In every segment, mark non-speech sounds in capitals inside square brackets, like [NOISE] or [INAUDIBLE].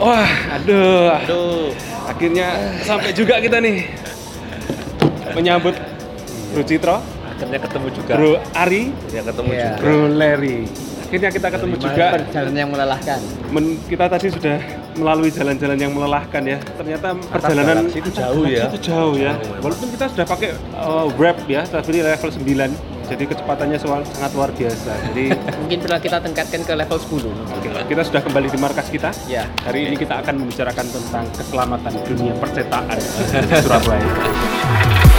Wah, aduh. Aduh. Akhirnya sampai juga kita nih menyambut Bro Citro, Akhirnya ketemu juga. Bro Ari, Akhirnya ketemu Iya. juga. Bro Larry. Akhirnya kita ketemu juga. Perjalanan yang melelahkan. Men- kita tadi sudah melalui jalan-jalan yang melelahkan ya. Ternyata perjalanan itu jauh ya. Itu jauh ya. Walaupun kita sudah pakai uh, Wrap ya, tapi level 9. Jadi kecepatannya soal- sangat luar biasa. Jadi [LAUGHS] Mungkin pernah kita tingkatkan ke level 10. kita sudah kembali di markas kita. Ya. Hari ini kita akan membicarakan tentang keselamatan dunia percetakan di [LAUGHS] Surabaya.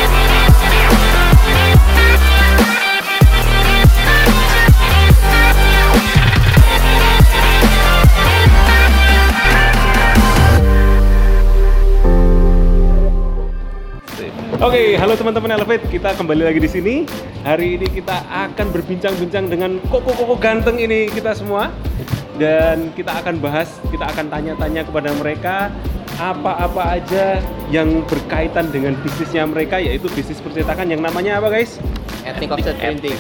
Teman-teman Elevate. Kita kembali lagi di sini. Hari ini kita akan berbincang-bincang dengan koko-koko ganteng ini kita semua. Dan kita akan bahas, kita akan tanya-tanya kepada mereka apa-apa aja yang berkaitan dengan bisnisnya mereka yaitu bisnis percetakan yang namanya apa guys? Ethnic offset printing.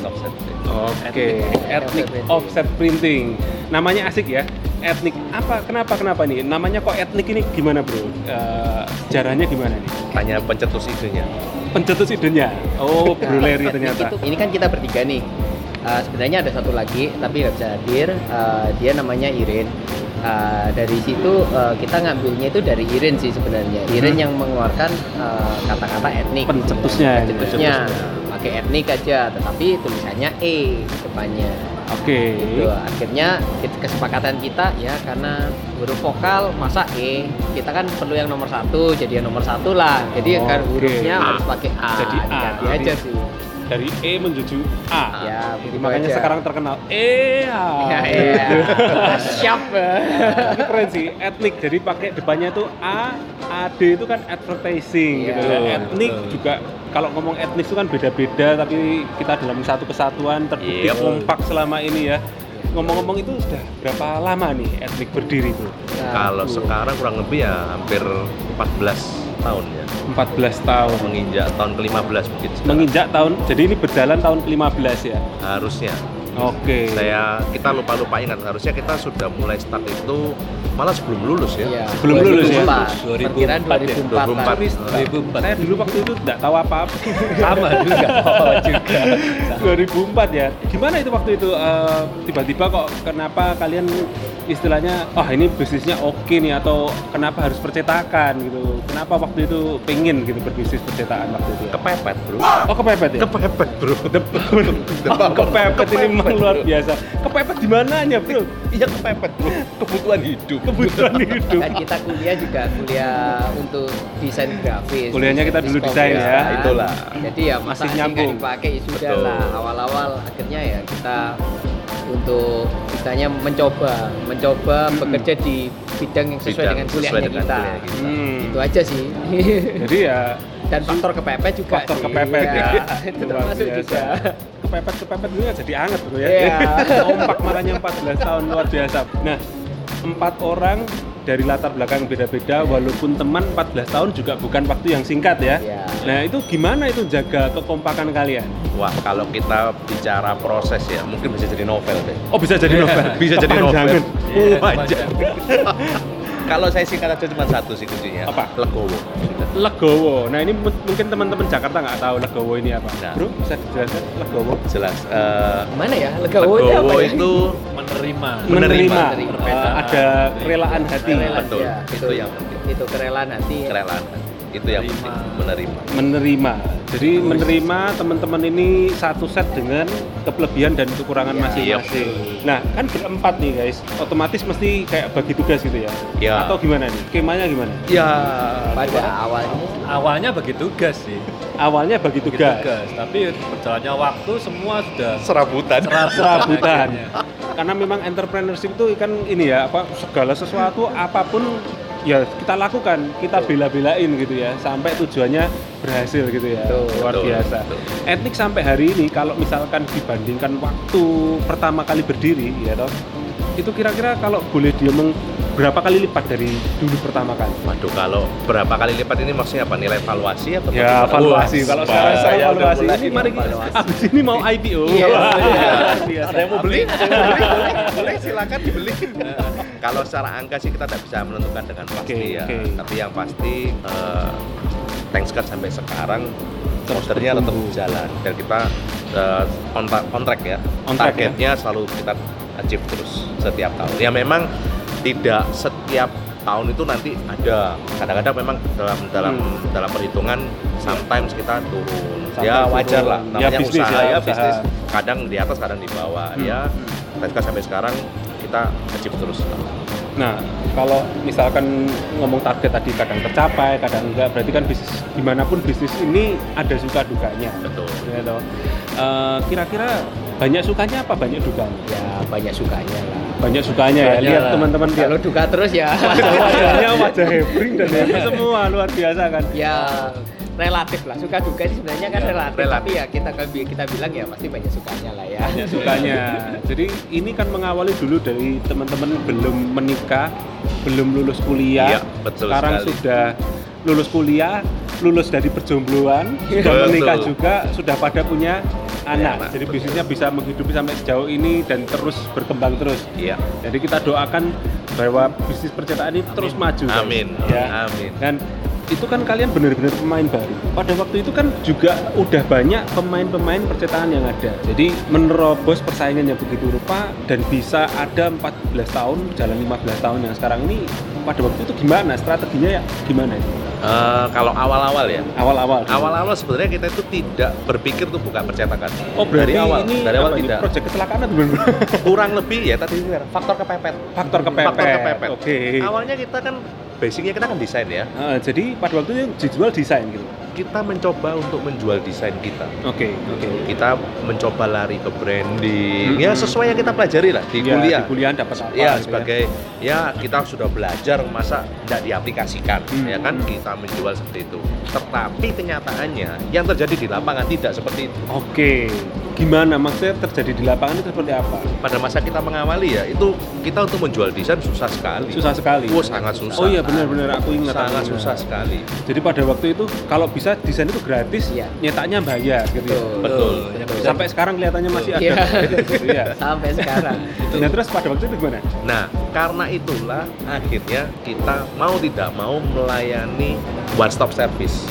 Oke, ethnic offset printing. Namanya asik ya. Etnik apa? Kenapa? Kenapa nih? Namanya kok etnik ini gimana bro? Eh, sejarahnya gimana nih? Tanya pencetus idenya. Pencetus idenya. Oh, Bro Larry Ethnic ternyata. itu- ini kan kita bertiga nih. Uh, sebenarnya ada satu lagi tapi nggak bisa hadir. Uh, dia namanya Irin. Uh, dari situ uh, kita ngambilnya itu dari Irin sih sebenarnya. Irin Hmm. yang mengeluarkan uh, kata-kata etnik. Pencetusnya. Pencetusnya. Pakai etnik aja, tetapi tulisannya E depannya. Oke. Gitu. Akhirnya kesepakatan kita ya karena huruf vokal masa E kita kan perlu yang nomor satu jadi yang nomor satu lah. Jadi Oh, kan hurufnya harus pakai A. Jadi A. Jadi- aja sih. Dari E menuju A. Ya, makanya aja. sekarang terkenal E A. Ya, iya. [LAUGHS] Siap. Ini keren sih, etnik. Jadi pakai depannya itu A, AD itu kan advertising Iya. gitu ya. Etnik juga kalau ngomong etnis itu kan beda-beda tapi kita dalam satu kesatuan terbukti Yep. kompak selama ini ya. Ngomong-ngomong itu sudah berapa lama nih etnik berdiri itu? Kalau sekarang kurang lebih ya hampir 14 tahun ya. 14 tahun. Menginjak tahun ke-15 mungkin sekarang. Menginjak tahun, jadi ini berjalan tahun ke-15 ya? Harusnya. Oke. Saya kita lupa-lupa ingat harusnya kita sudah mulai start itu malah sebelum lulus ya. Iya. Sebelum lulus ya? 2004. Perkiraan 2004 2004. 2004. Saya dulu waktu itu tidak tahu apa-apa. [LAUGHS] sama juga oh, juga [LAUGHS] 2004 ya. Gimana itu waktu itu eh, tiba-tiba kok kenapa kalian istilahnya oh ini bisnisnya oke nih atau kenapa harus percetakan gitu. Kenapa waktu itu pengen gitu berbisnis percetakan waktu itu? ya? Kepepet, Bro. Oh kepepet ya? Kepepet, Bro. [LAUGHS] [LAUGHS] Oh, kepepet ini memang luar biasa. Kepepet di mananya, Bro? Iya kepepet, Bro. Kebutuhan hidup. Kebutuhan [LAUGHS] hidup. Kan kita kuliah juga kuliah untuk desain grafis. Kuliahnya kita dulu desain ya, kan. itulah. Jadi ya masa Masih nyambung. dipakai sudah lah. Awal-awal akhirnya ya kita untuk istilahnya mencoba, mencoba Mm-mm. bekerja di bidang yang sesuai Bidang dengan sesuai kuliahnya dengan kita. kuliah kita. Hmm. Itu aja sih. Jadi ya Dan faktor kepepet juga faktor sih. kepepet ya. [LAUGHS] itu Luar termasuk juga. Kepepet kepepet ini kan jadi anget bro ya. Iya. [LAUGHS] Kompak makanya 14 tahun luar biasa. Nah, empat orang dari latar belakang beda-beda walaupun teman 14 tahun juga bukan waktu yang singkat ya. Iya. Nah, itu gimana itu jaga kekompakan kalian? Wah, kalau kita bicara proses ya, mungkin bisa jadi novel deh. Oh, bisa jadi novel. Bisa jadi novel. Kepanjangan. Wajar. [LAUGHS] kalau saya singkat aja cuma satu sih kuncinya. Apa? Legowo. Legowo. Nah, ini mu- mungkin teman-teman Jakarta nggak tahu Legowo ini apa. Nah. Bro, bisa dijelaskan Legowo? Jelas. eh, Mana ya? Legowo itu apa Legowo ya? itu menerima Menerima. Menerima. Eh, ada kerelaan hati. Kerelaan, Betul. ya. Itu yang penting. Itu kerelaan hati. kerelaan. Itu yang Menerima. penting, menerima. menerima. Jadi menerima teman-teman ini satu set dengan kelebihan dan kekurangan Ya, masing-masing. Nah, kan berempat nih guys, otomatis mesti kayak bagi tugas gitu ya. Ya. Atau gimana nih? Skemanya gimana? Ya, Pada awalnya awalnya bagi tugas sih Awalnya bagi bagi tugas. tugas tapi berjalannya waktu semua sudah serabutan. Serabutan. akhirnya. Karena memang entrepreneurship itu kan ini ya, apa segala sesuatu apa pun ya kita lakukan, kita bela-belain gitu ya sampai tujuannya berhasil gitu ya. Betul, Luar betul, biasa. betul. Etnik sampai hari ini kalau misalkan dibandingkan waktu pertama kali berdiri ya toh itu kira-kira kalau boleh diomong berapa kali lipat dari dulu pertama kali? Waduh, kalau berapa kali lipat ini maksudnya apa? Nilai evaluasi atau Ya, bagaimana? Wah, Kalau sekarang saya mulai ini mari abis ini mau IPO. Iya. Biasa. Ada yang mau beli? Ada yang mau beli? Boleh, boleh. silakan dibeli. [LAUGHS] Kalau secara angka sih kita tidak bisa menentukan dengan pasti Oke, ya. oke. Tapi yang pasti eh, Tankscar sampai sekarang Terus posternya tetap jalan dan kita eh, on, on track ya. On track ya? Targetnya selalu kita achieve terus setiap tahun. Ya memang tidak setiap tahun itu nanti ada. Kadang-kadang memang dalam dalam Hmm. dalam perhitungan sometimes kita turun. Sometimes ya wajar lah. Ya, Namanya bisnis usaha ya, ya, usaha. bisnis. Kadang di atas, kadang di bawah. Hmm. Ya Tankscar sampai sekarang kita achieve terus. Nah, kalau misalkan ngomong target tadi kadang tercapai, kadang enggak, berarti kan bisnis di mana pun bisnis ini ada suka dukanya. Betul. Ya. Eh, kira-kira banyak sukanya apa banyak dukanya? ya banyak sukanya lah Banyak sukanya ya. Banyak Lihat lah. teman-teman lihat kalau duka terus ya wajah-wajahnya wajah [LAUGHS] hebring dan happy semua luar biasa kan. ya relatif lah suka duka ini sebenarnya kan Ya, relatif, relatif. tapi ya kita kita bilang ya pasti banyak sukanya lah ya Banyak sukanya. [LAUGHS] Jadi ini kan mengawali dulu dari teman-teman belum menikah, belum lulus kuliah. Iya, betul Sekarang sekali. sudah lulus kuliah, lulus dari perjombloan, sudah Betul. menikah juga, sudah pada punya anak. anak, Jadi betul. bisnisnya bisa menghidupi sampai sejauh ini dan terus berkembang terus. Iya. Jadi kita doakan bahwa bisnis percetaan ini terus maju. Amin. Ya. Amin. Dan itu kan kalian benar-benar pemain baru. Pada waktu itu kan juga udah banyak pemain-pemain percetakan yang ada. Jadi menerobos persaingan yang begitu rupa dan bisa ada 14 tahun, jalan 15 tahun yang sekarang ini pada waktu itu gimana? Strateginya ya gimana itu? Eh, kalau awal-awal ya, Awal-awal. awal-awal sebenarnya kita itu tidak berpikir tuh buka percetakan. Oh berarti dari awal, ini dari awal ini, tidak. Proyek kecelakaan atau gimana? Kurang lebih ya tadi faktor kepepet. Faktor kepepet. Faktor kepepet. Oke. Awalnya kita kan basicnya kita kan desain ya. Ah, jadi pada waktu itu dijual desain gitu. Kita mencoba untuk menjual desain kita. Oke, oke. Kita mencoba lari ke branding. Mm-mm. Ya sesuai yang kita pelajari lah di Ya, kuliah. Di kuliah dapat apa? ya gitu sebagai ya kita sudah belajar masa tidak diaplikasikan Hmm. ya kan kita menjual seperti itu tetapi kenyataannya yang terjadi di lapangan tidak seperti itu Oke, gimana maksudnya terjadi di lapangan itu seperti apa? pada masa kita mengawali ya itu kita untuk menjual desain susah sekali Susah sekali. oh sangat susah Oh iya benar-benar aku ingat. sangat aku ingat. susah sekali Jadi pada waktu itu kalau bisa desain itu gratis, Iya. nyetaknya bayar gitu ya. Betul. Sampai sekarang kelihatannya masih ada. Iya. gitu ya. [LAUGHS] sampai sekarang Nah terus pada waktu itu gimana? nah karena itulah akhirnya kita mau tidak mau melayani one stop service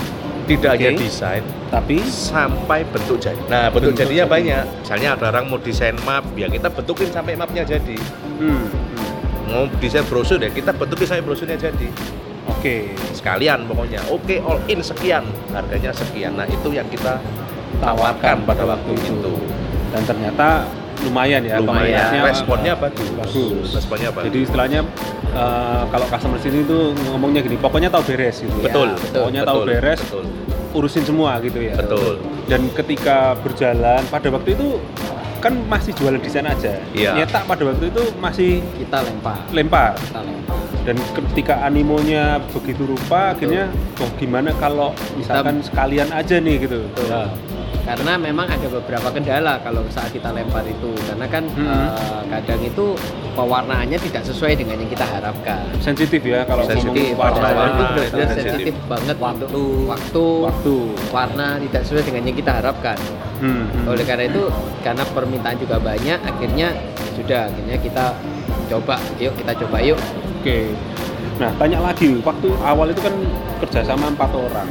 tidak hanya Oke. desain Tapi sampai bentuk jadi. Nah, bentuk, Bentuk jadinya jadi. banyak. Misalnya ada orang mau desain map, ya kita bentukin sampai mapnya jadi. hmm, hmm, Mau desain brosur ya kita bentukin sampai brosurnya jadi. oke. Sekalian pokoknya. Oke, all in sekian, harganya sekian. Nah, itu yang kita tawarkan pada waktu itu. Dan ternyata lumayan ya Lumayan. Responnya uh, bagus. bagus. Responnya bagus. Jadi istilahnya uh, kalau customer sini tuh ngomongnya gini, pokoknya tahu beres gitu. ya. betul, betul, Pokoknya tahu betul, beres, Betul. urusin semua gitu ya. Betul. Dan ketika berjalan pada waktu itu kan masih jualan desain aja. Iya. Nyetak pada waktu itu masih kita lempar lempar. kita lempar Dan ketika animonya begitu rupa, akhirnya oh gimana kalau misalkan sekalian aja nih gitu. Betul. Ya. Karena memang ada beberapa kendala kalau saat kita lempar itu karena kan Hmm. eh, kadang itu pewarnaannya tidak sesuai dengan yang kita harapkan Sensitif ya kalau Sensitif. warna Warna itu benar-benar sensitif. sensitif banget Waktu. untuk waktu, waktu. warna tidak sesuai dengan yang kita harapkan Hmm, hmm. oleh karena itu karena permintaan juga banyak akhirnya sudah akhirnya kita coba yuk kita coba yuk Oke. Nah, tanya lagi. Waktu awal itu kan kerjasama empat orang,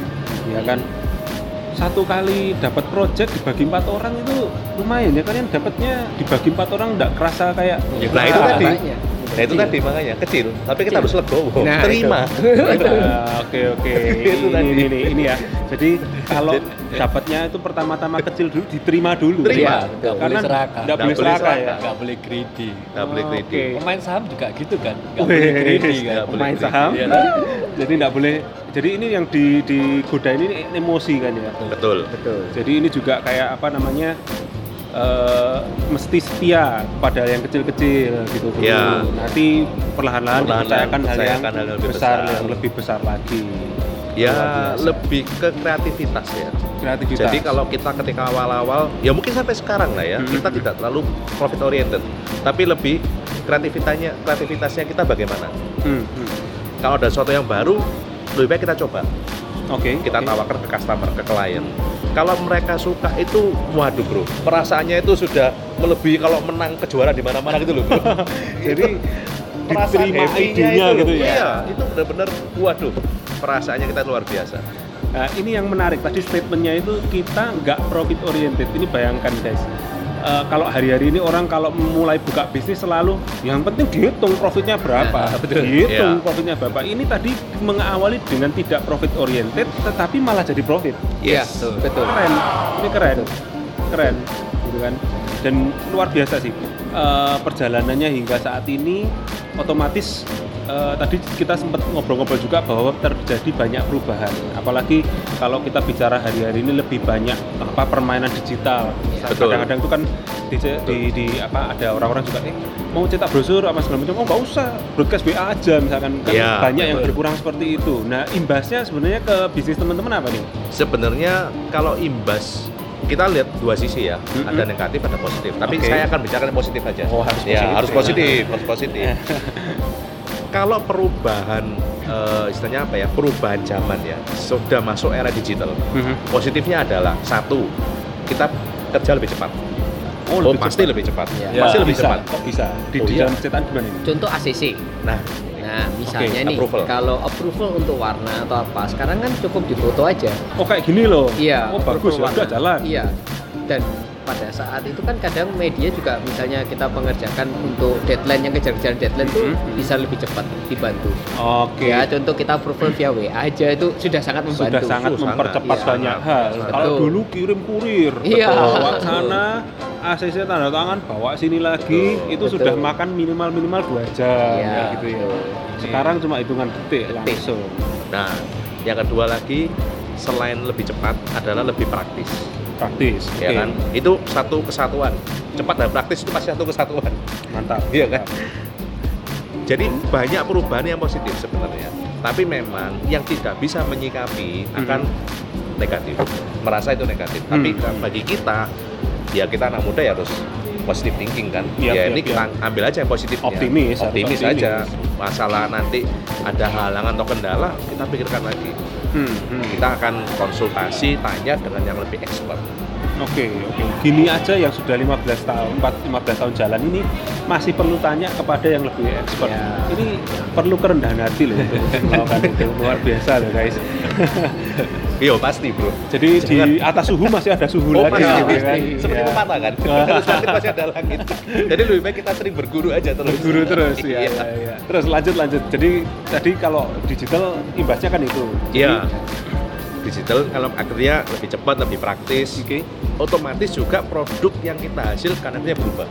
ya kan? Satu kali dapat project dibagi empat orang itu lumayan ya. Kalian dapatnya dibagi empat orang nggak kerasa kayak Nah, itu "Ah, tadi. Nah, itu Kecil. tadi makanya kecil, tapi kita Kecil. harus legowo. Nah, Terima. [LAUGHS] Oke oke. [LAUGHS] Itu ini, tadi. ini, ini, ini ya. Jadi kalau dapatnya itu pertama-tama kecil dulu diterima dulu. Terima. Ya, Karena serakah. nggak boleh serakah ya. nggak boleh greedy Nggak boleh Oh, kritik. oke. pemain saham juga gitu kan nggak Wih, boleh greedy kan Pemain greedy. saham. Iya? Jadi nggak boleh. Jadi ini yang di digoda ini emosi kan ya. Betul. betul Jadi ini juga kayak apa namanya eh, mesti setia pada yang kecil-kecil gitu dulu. Ya. Nanti perlahan-lahan dipercayakan hal yang hal yang lebih besar, besar. yang lebih besar lagi. Ya, lebih ke kreativitas ya. kreativitas. Jadi kalau kita ketika awal-awal, ya mungkin sampai sekarang lah ya, Hmm. kita tidak terlalu profit oriented, tapi lebih kreativitasnya, kreativitasnya kita bagaimana. Hmm, hmm. Kalau ada sesuatu yang baru, lebih baik kita coba. Oke. kita oke. tawarkan ke customer ke klien kalau mereka suka itu waduh bro perasaannya itu sudah melebihi kalau menang kejuaraan di mana-mana gitu loh bro [LAUGHS] Jadi perasaan diterima happy-nya itu, gitu ya. iya itu benar-benar waduh perasaannya kita luar biasa Nah, ini yang menarik tadi statementnya itu kita nggak profit oriented. Ini bayangkan guys, Eh, kalau hari-hari ini orang kalau mulai buka bisnis selalu yang penting dihitung profitnya berapa, betul. dihitung Iya. profitnya berapa. Ini tadi mengawali dengan tidak profit oriented, tetapi malah jadi profit. Iya, Yes. betul. Keren, ini keren, keren, gitu kan. Dan luar biasa sih Eh, perjalanannya hingga saat ini otomatis eh, tadi kita sempat ngobrol-ngobrol juga bahwa terjadi banyak perubahan. Apalagi kalau kita bicara hari-hari ini lebih banyak apa permainan digital. Kadang-kadang itu kan di, di, di- apa ada orang-orang juga eh mau cetak brosur apa segala macam. Oh nggak usah broadcast WA aja misalkan. Kan Iya, banyak yang betul. berkurang seperti itu. Nah imbasnya sebenarnya ke bisnis teman-teman apa nih? Sebenarnya kalau imbas kita lihat dua sisi ya. Mm-mm. ada negatif ada positif. Tapi Oke. saya akan bicara yang positif aja. Oh, harus ya positif. harus positif harus positif [LAUGHS] kalau perubahan eh, istilahnya apa ya perubahan zaman ya sudah masuk era digital Mhm. positifnya adalah satu kita kerja lebih cepat Oh, oh, lebih pasti cepat. lebih cepat Ya. pasti lebih bisa, cepat kok bisa di, Oh, di iya. dalam percetaan gimana ini Contoh ACC. nah Nah, misalnya nih, approval. kalau approval untuk warna atau apa, sekarang kan cukup difoto aja. oh kayak gini loh Iya. oh bagus ya approval udah warna. jalan Iya. Dan pada saat itu kan kadang media juga misalnya kita pengerjakan untuk deadline yang kejar-kejar deadline tuh Mhm. bisa lebih cepat dibantu. oke Ya, contoh kita approval via WA aja itu sudah sangat membantu. sudah sangat Oh, sangat. mempercepat Iya. banyak hal. Sangat. Kalau Betul. dulu kirim kurir, Iya. bawa sana, ACC tanda tangan, bawa sini lagi, Betul. itu Betul. sudah makan minimal minimal dua jam, Iya, ya gitu ya. betul. Sekarang cuma hitungan detik Detik. langsung. nah yang kedua lagi selain lebih cepat adalah lebih praktis Praktis. ya Oke. kan itu satu kesatuan cepat dan praktis itu pasti satu kesatuan Mantap. Iya kan? jadi banyak perubahan yang positif sebenarnya tapi memang yang tidak bisa menyikapi akan negatif merasa itu negatif tapi Hmm. bagi kita ya kita anak muda ya harus positive thinking kan Iya, ya iya, ini iya. kita ambil aja yang positifnya Optimis, optimis optimis. aja masalah nanti ada halangan atau kendala kita pikirkan lagi Hmm, hmm. kita akan konsultasi tanya dengan yang lebih expert Oke, oke. Gini aja yang sudah 15 tahun, 4 15 tahun jalan ini masih perlu tanya kepada yang lebih expert. Ya. Ini perlu kerendahan hati loh untuk melakukan itu. Luar biasa loh guys. [LAUGHS] iya pasti bro Jadi di atas suhu masih ada suhu Oh, lagi pasti, gitu pasti. kan. Seperti pepatah kan. Terus nanti pasti ada langit. Jadi lebih baik kita sering berguru aja terus. Berguru terus ya, Iya. ya, ya. Terus lanjut lanjut. Jadi tadi kalau digital imbasnya kan itu. Iya. Digital kalau akhirnya lebih cepat, lebih praktis. Oke. Otomatis juga produk yang kita hasilkan akhirnya berubah.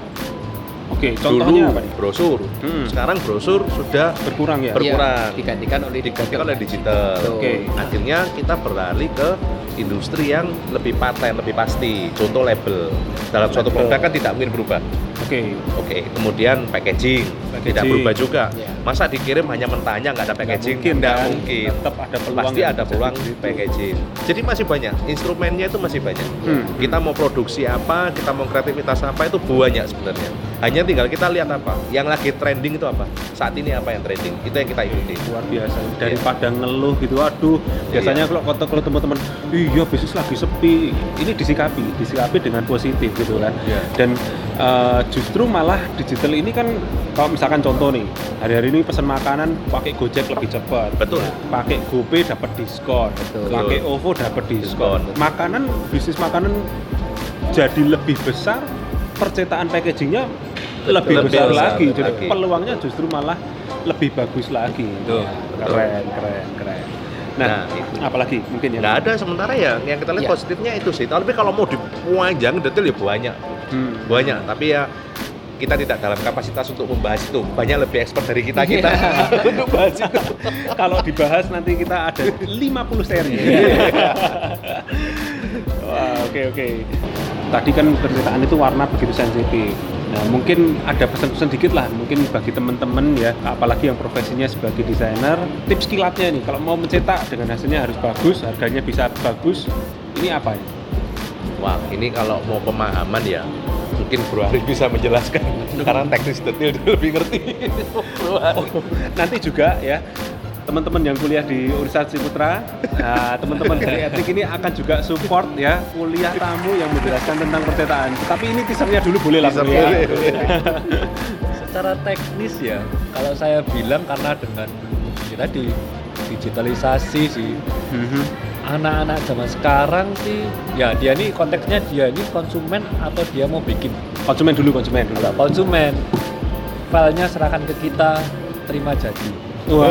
Oke, contohnya Dulu apa nih? brosur, Hmm. sekarang brosur sudah Berkurang ya. Ber- berkurang. Iya, digantikan oleh digantikan oleh digital. Oke. Akhirnya kita beralih ke industri yang lebih paten, lebih pasti. Contoh label. Dalam suatu Label. produk kan tidak mungkin berubah. Oke. Oke, kemudian packaging, tidak Packaging. berubah juga. Iya. Masa dikirim hanya mentahnya nggak ada packaging? mungkin Nggak kan. mungkin. Tetap ada peluang Pasti ada peluang itu. packaging. Jadi masih banyak, instrumennya itu masih banyak. Hmm. Kita mau produksi apa, kita mau kreativitas apa itu banyak sebenarnya. Hanya tinggal kita lihat apa, yang lagi trending itu apa. Saat ini apa yang trending, itu yang kita ikuti. luar biasa daripada ngeluh gitu aduh biasanya Iya. kalau kalau kalau teman-teman iya bisnis lagi sepi ini disikapi disikapi dengan positif gitu kan Iya. dan eh, justru malah digital ini kan kalau misalkan contoh nih hari-hari ini pesan makanan pakai Gojek lebih cepat Betul. pakai GoPay dapat diskon Betul. pakai OVO dapat diskon Diskon. makanan bisnis makanan jadi lebih besar percetaan packagingnya lebih, Lebih besar, besar lagi jadi lagi. peluangnya justru malah lebih bagus lagi Ya, betul. keren keren keren nah, Nah, itu. apalagi mungkin ya Nggak ada sementara ya, yang kita lihat Iya. positifnya itu sih. Tapi kalau mau dipanjang detail ya banyak, Hmm. banyak. Tapi ya kita tidak dalam kapasitas untuk membahas itu. Banyak lebih expert dari kita kita [LAUGHS] untuk bahas itu. kalau dibahas nanti kita ada 50 seri Wah, oke oke tadi kan penceritaan itu warna begitu sensitif Nah, mungkin ada pesan-pesan dikit lah, mungkin bagi teman-teman ya, apalagi yang profesinya sebagai desainer, tips kilatnya nih, kalau mau mencetak dengan hasilnya harus bagus, harganya bisa bagus, ini apa ya? Wah, ini kalau mau pemahaman ya, mungkin Bro Arif bisa menjelaskan karena teknis detail dia lebih ngerti. Arif. [LAUGHS] nanti juga ya teman-teman yang kuliah di Universitas Ciputra, nah, teman-teman [LAUGHS] dari Etik ini akan juga support ya kuliah tamu yang menjelaskan tentang percetaan. Tapi ini teasernya dulu boleh lah, ya. boleh, Secara teknis ya, kalau saya bilang karena dengan ya tadi digitalisasi sih Mhm. anak-anak zaman sekarang sih ya dia ini konteksnya dia ini konsumen atau dia mau bikin Konsumen dulu, konsumen dulu. kalau konsumen filenya serahkan ke kita terima jadi Wah,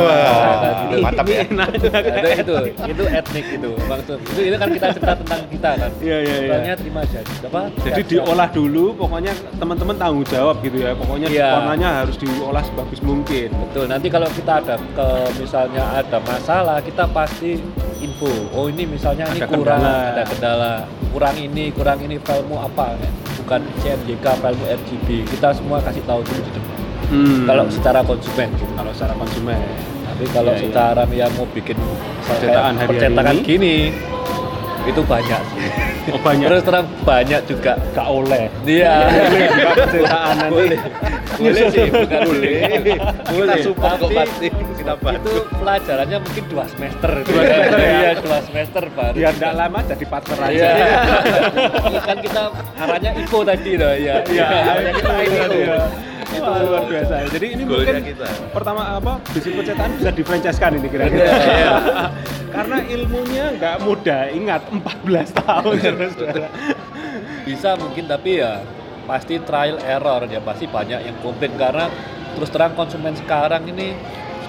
Nah, mantap ya. Ini enak. Nah, itu, itu itu etnik itu maksud itu itu kan kita cerita tentang kita kan Iya, iya, iya. filenya terima jadi apa Jadi diolah dulu, pokoknya teman-teman tanggung jawab gitu ya. Pokoknya Iya. warnanya harus diolah sebagus mungkin. Betul, nanti kalau kita ada ke misalnya ada masalah, kita pasti info. Oh ini misalnya ini Ada kurang, kendala. ada kendala, kurang ini, kurang ini filemu apa? Bukan CMYK, filemu RGB. Kita semua kasih tahu dulu di depan. Hmm. Kalau secara konsumen gitu. kalau secara konsumen. Tapi kalau Iya, iya. secara ya mau bikin Percetakan hari-hari percetakan ini. gini, itu banyak. sih. Oh banyak. Terus terang banyak juga. Gak oleh. Iya. Boleh buka percetaan nanti. boleh, sih, bukan boleh. Kita support kok pasti. Kita itu bantu. pelajarannya mungkin dua semester Dua semester, ya. iya dua semester baru Biar tidak lama jadi partner aja. iya kan kita arahnya iko tadi loh ya Iya, arahnya kita itu iko Itu luar biasa. Jadi ini mungkin kita. pertama apa bisnis percetaan bisa difranchise-kan ini kira-kira. Iya. [LAUGHS] Karena ilmunya nggak mudah. Ingat 14 tahun saudara. bisa mungkin tapi ya pasti trial error ya pasti banyak yang komplain karena terus terang konsumen sekarang ini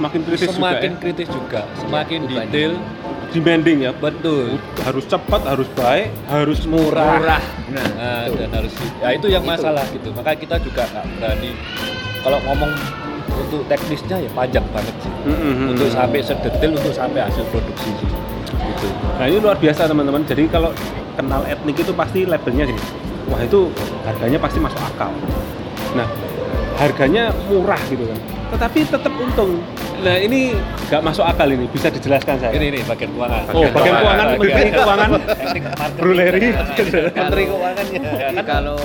Semakin kritis semakin juga ya. kritis juga semakin itu banyak. detail Demanding ya. betul Harus cepat, harus baik, harus murah. murah Nah, betul. dan harus ya itu yang Itu. masalah gitu. Maka kita juga nggak berani kalau ngomong untuk teknisnya ya panjang banget sih. Mm-mm. Untuk sampai sedetail untuk sampai hasil produksi sih. Gitu. Nah ini luar biasa teman-teman. Jadi kalau kenal etnik itu pasti labelnya gini. Wah itu harganya pasti masuk akal. Nah harganya murah gitu kan. Tetapi tetap untung. Nah ini nggak masuk akal ini. Bisa dijelaskan saya. Ini ini bagian keuangan. Oh, bagian keuangan, Menteri Keuangan, Teknik marketing. Bro Leri. Menteri Keuangannya. Jadi kalau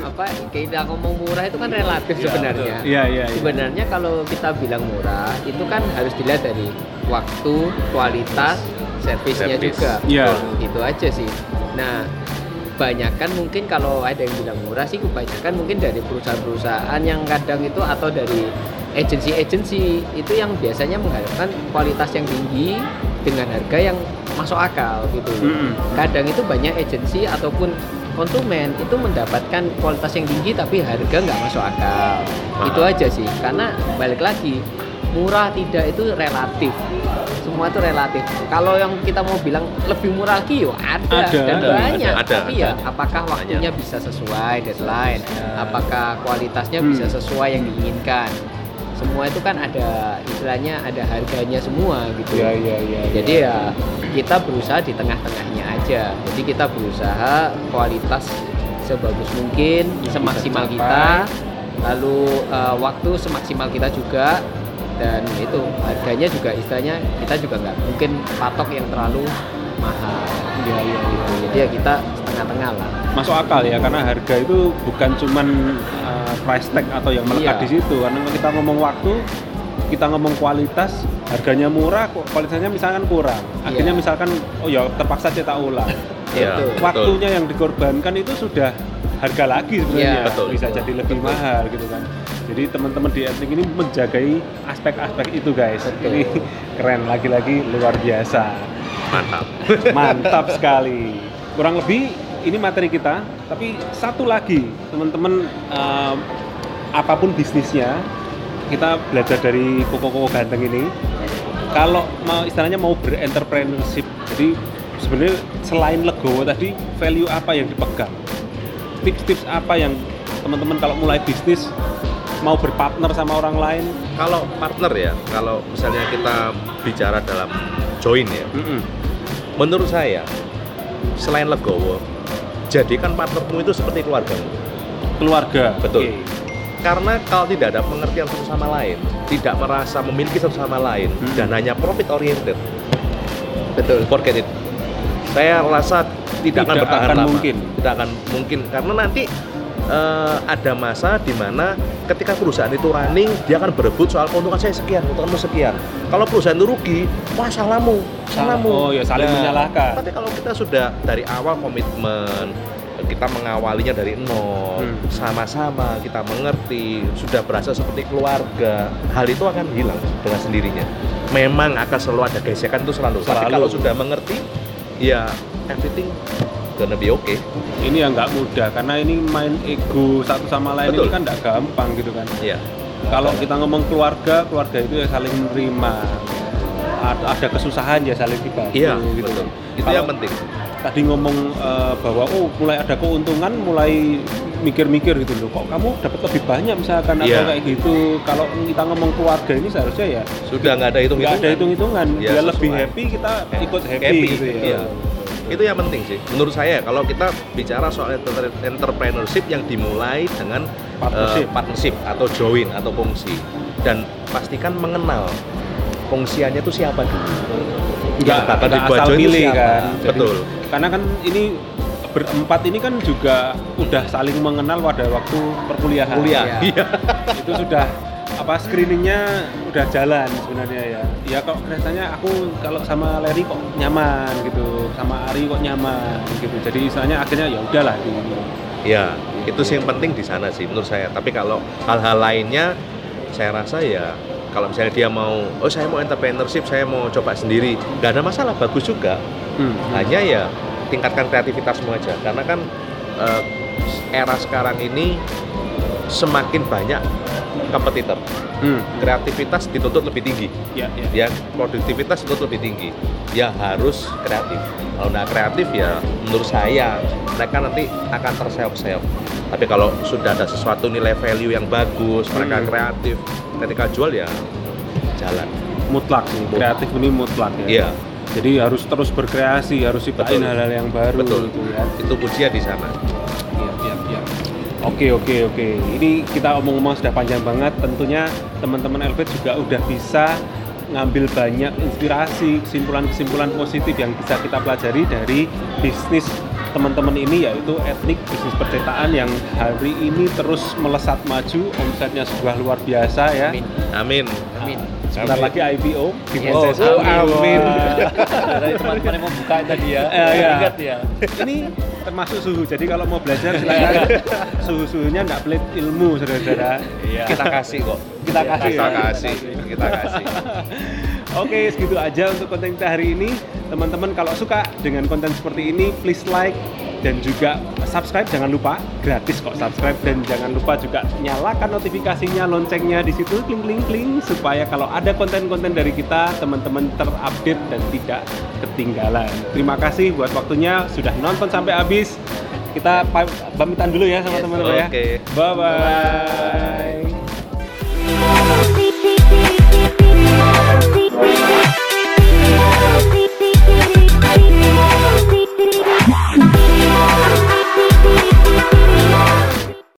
apa kita ngomong murah itu kan relatif Iya, sebenarnya. Iya iya. iya. Sebenarnya kalau kita bilang murah itu kan harus dilihat dari waktu, kualitas, servisnya Servis. juga. Iya. Itu aja sih. Nah, kebanyakan mungkin kalau ada yang bilang murah sih kebanyakan mungkin dari perusahaan-perusahaan yang kadang itu atau dari agensi-agensi itu yang biasanya mengharapkan kualitas yang tinggi dengan harga yang masuk akal gitu. Mm-mm. Kadang itu banyak agensi ataupun konsumen itu mendapatkan kualitas yang tinggi tapi harga nggak masuk akal. Itu aja sih. Karena balik lagi murah tidak itu relatif. Semua itu relatif. Kalau yang kita mau bilang lebih murah lagi yo ada, Ada, dan ada, banyak. ada, tapi ada. ya apakah waktunya bisa sesuai deadline? Apakah kualitasnya Hmm. bisa sesuai yang diinginkan? Semua itu kan ada istilahnya ada harganya semua gitu. Iya iya iya. Jadi ya kita berusaha di tengah-tengahnya aja. Jadi kita berusaha kualitas sebagus mungkin, semaksimal kita, lalu eh, waktu semaksimal kita juga, dan itu harganya juga istilahnya kita juga nggak mungkin patok yang terlalu mahal. Iya iya iya. Jadi ya kita setengah-tengah lah. masuk akal ya karena harga itu bukan cuman uh, price tag atau yang melekat Iya. di situ karena kalau kita ngomong waktu kita ngomong kualitas harganya murah ku- kualitasnya misalkan kurang akhirnya Iya. misalkan oh ya terpaksa cetak ulang Iya, Betul. betul. waktunya yang dikorbankan itu sudah harga lagi sebenarnya Iya, betul. bisa jadi lebih mahal gitu kan jadi teman-teman di etnik ini menjagai aspek-aspek itu guys Betul. ini keren lagi-lagi luar biasa Mantap. Mantap sekali. Kurang lebih ini materi kita, tapi satu lagi teman-teman em, apa pun bisnisnya kita belajar dari koko-koko ganteng ini. Kalau mau istilahnya mau berentrpreneurship, jadi sebenarnya selain legowo tadi value apa yang dipegang? Tips-tips apa yang teman-teman kalau mulai bisnis mau berpartner sama orang lain? Kalau partner ya, kalau misalnya kita bicara dalam join ya, Mm-mm. menurut saya selain legowo, jadikan partnermu itu seperti keluargamu. Keluarga. Betul. Oke. Karena kalau tidak ada pengertian satu sama lain, tidak merasa memiliki satu sama lain, Hmm. dan hanya profit oriented, Betul. forget it. Saya rasa tidak, akan Tidak bertahan akan lama. mungkin. Tidak akan mungkin karena nanti eh, ada masa di mana ketika perusahaan itu running dia akan berebut soal keuntungan saya sekian keuntunganmu sekian kalau perusahaan itu rugi wah salahmu salahmu Oh ya saling Nah, menyalahkan. tapi kalau kita sudah dari awal komitmen kita mengawalinya dari nol Hmm. sama-sama kita mengerti sudah berasa seperti keluarga hal itu akan hilang dengan sendirinya memang akan selalu ada gesekan itu selalu, tapi Selalu. kalau sudah mengerti ya everything gonna be okay Ini yang nggak mudah karena ini main ego satu sama lain Betul. ini kan nggak gampang gitu kan. ya Kalau kita ngomong keluarga, keluarga itu ya saling menerima. Ada, ada kesusahan ya saling dibantu iya gitu. betul itu Kalau yang penting Tadi ngomong eh, bahwa oh mulai ada keuntungan, mulai mikir-mikir gitu loh. Kok kamu dapat lebih banyak misalkan atau Iya. kayak gitu. Kalau kita ngomong keluarga ini seharusnya ya sudah nggak ada hitung nggak ada hitung-hitungan. Ya, Dia lebih happy, kita ikut happy, happy gitu ya. iya. Itu yang penting sih. Menurut saya kalau kita bicara soal entrepreneurship yang dimulai dengan Partnership. eh, partnership atau join atau fungsi. Dan pastikan mengenal fungsiannya itu siapa dulu. Nggak nggak asal pilih kan. Jadi, betul. karena kan ini berempat ini kan juga udah saling mengenal pada waktu perkuliahan. Kuliah. Iya. [LAUGHS] Itu sudah apa screeningnya udah jalan sebenarnya ya? Ya kok kelihatannya aku kalau sama Larry kok nyaman gitu sama Ari kok nyaman gitu. Jadi misalnya akhirnya ya udahlah gitu ya itu sih yang penting di sana sih menurut saya. Tapi kalau hal-hal lainnya saya rasa ya kalau misalnya dia mau oh saya mau entrepreneurship saya mau coba sendiri. Nggak ada masalah bagus juga. Hmm. hanya ya tingkatkan kreativitasmu aja. Karena kan eh, era sekarang ini semakin banyak kompetitor. Hmm. kreativitas dituntut lebih tinggi. Ya ya. Ya produktivitas dituntut lebih tinggi. Ya harus kreatif. Kalau nggak kreatif ya menurut saya mereka nanti akan terseok-seok. Tapi kalau sudah ada sesuatu nilai value yang bagus mereka Hmm. kreatif ketika jual ya jalan. Mutlak sih kreatif ini mutlak ya. Iya. Jadi harus terus berkreasi harus ciptain hal-hal yang baru betul. gitu ya. Itu kuncinya di sana. Oke, oke, oke. Ini kita omong-omong sudah panjang banget. Tentunya teman-teman Elbet juga udah bisa ngambil banyak inspirasi, kesimpulan-kesimpulan positif yang bisa kita pelajari dari bisnis teman-teman ini yaitu etnik bisnis percetaan yang hari ini terus melesat maju, omsetnya sudah luar biasa ya. Amin. amin Amin. Sebentar Amin. lagi IPO di Yes, proses. yes, Oh, amin. [LAUGHS] Dari teman-teman yang mau buka tadi ya. Iya. Ingat ya. ini termasuk suhu. Jadi kalau mau belajar [LAUGHS] silakan suhu-suhunya nggak pelit ilmu, saudara-saudara. Iya. kita kasih kok Kita kasih. kita ya. kasih kita kasih [LAUGHS] Oke, segitu aja untuk konten kita hari ini. Teman-teman kalau suka dengan konten seperti ini, please like dan juga subscribe jangan lupa. Gratis kok subscribe. Dan jangan lupa juga nyalakan notifikasinya loncengnya di situ. Kling kling kling. Supaya kalau ada konten-konten dari kita teman-teman terupdate dan tidak ketinggalan. Terima kasih buat waktunya. Sudah nonton sampai habis. Kita pamitan dulu ya sama yes, teman-teman okay. ya. Bye bye, bye, -bye.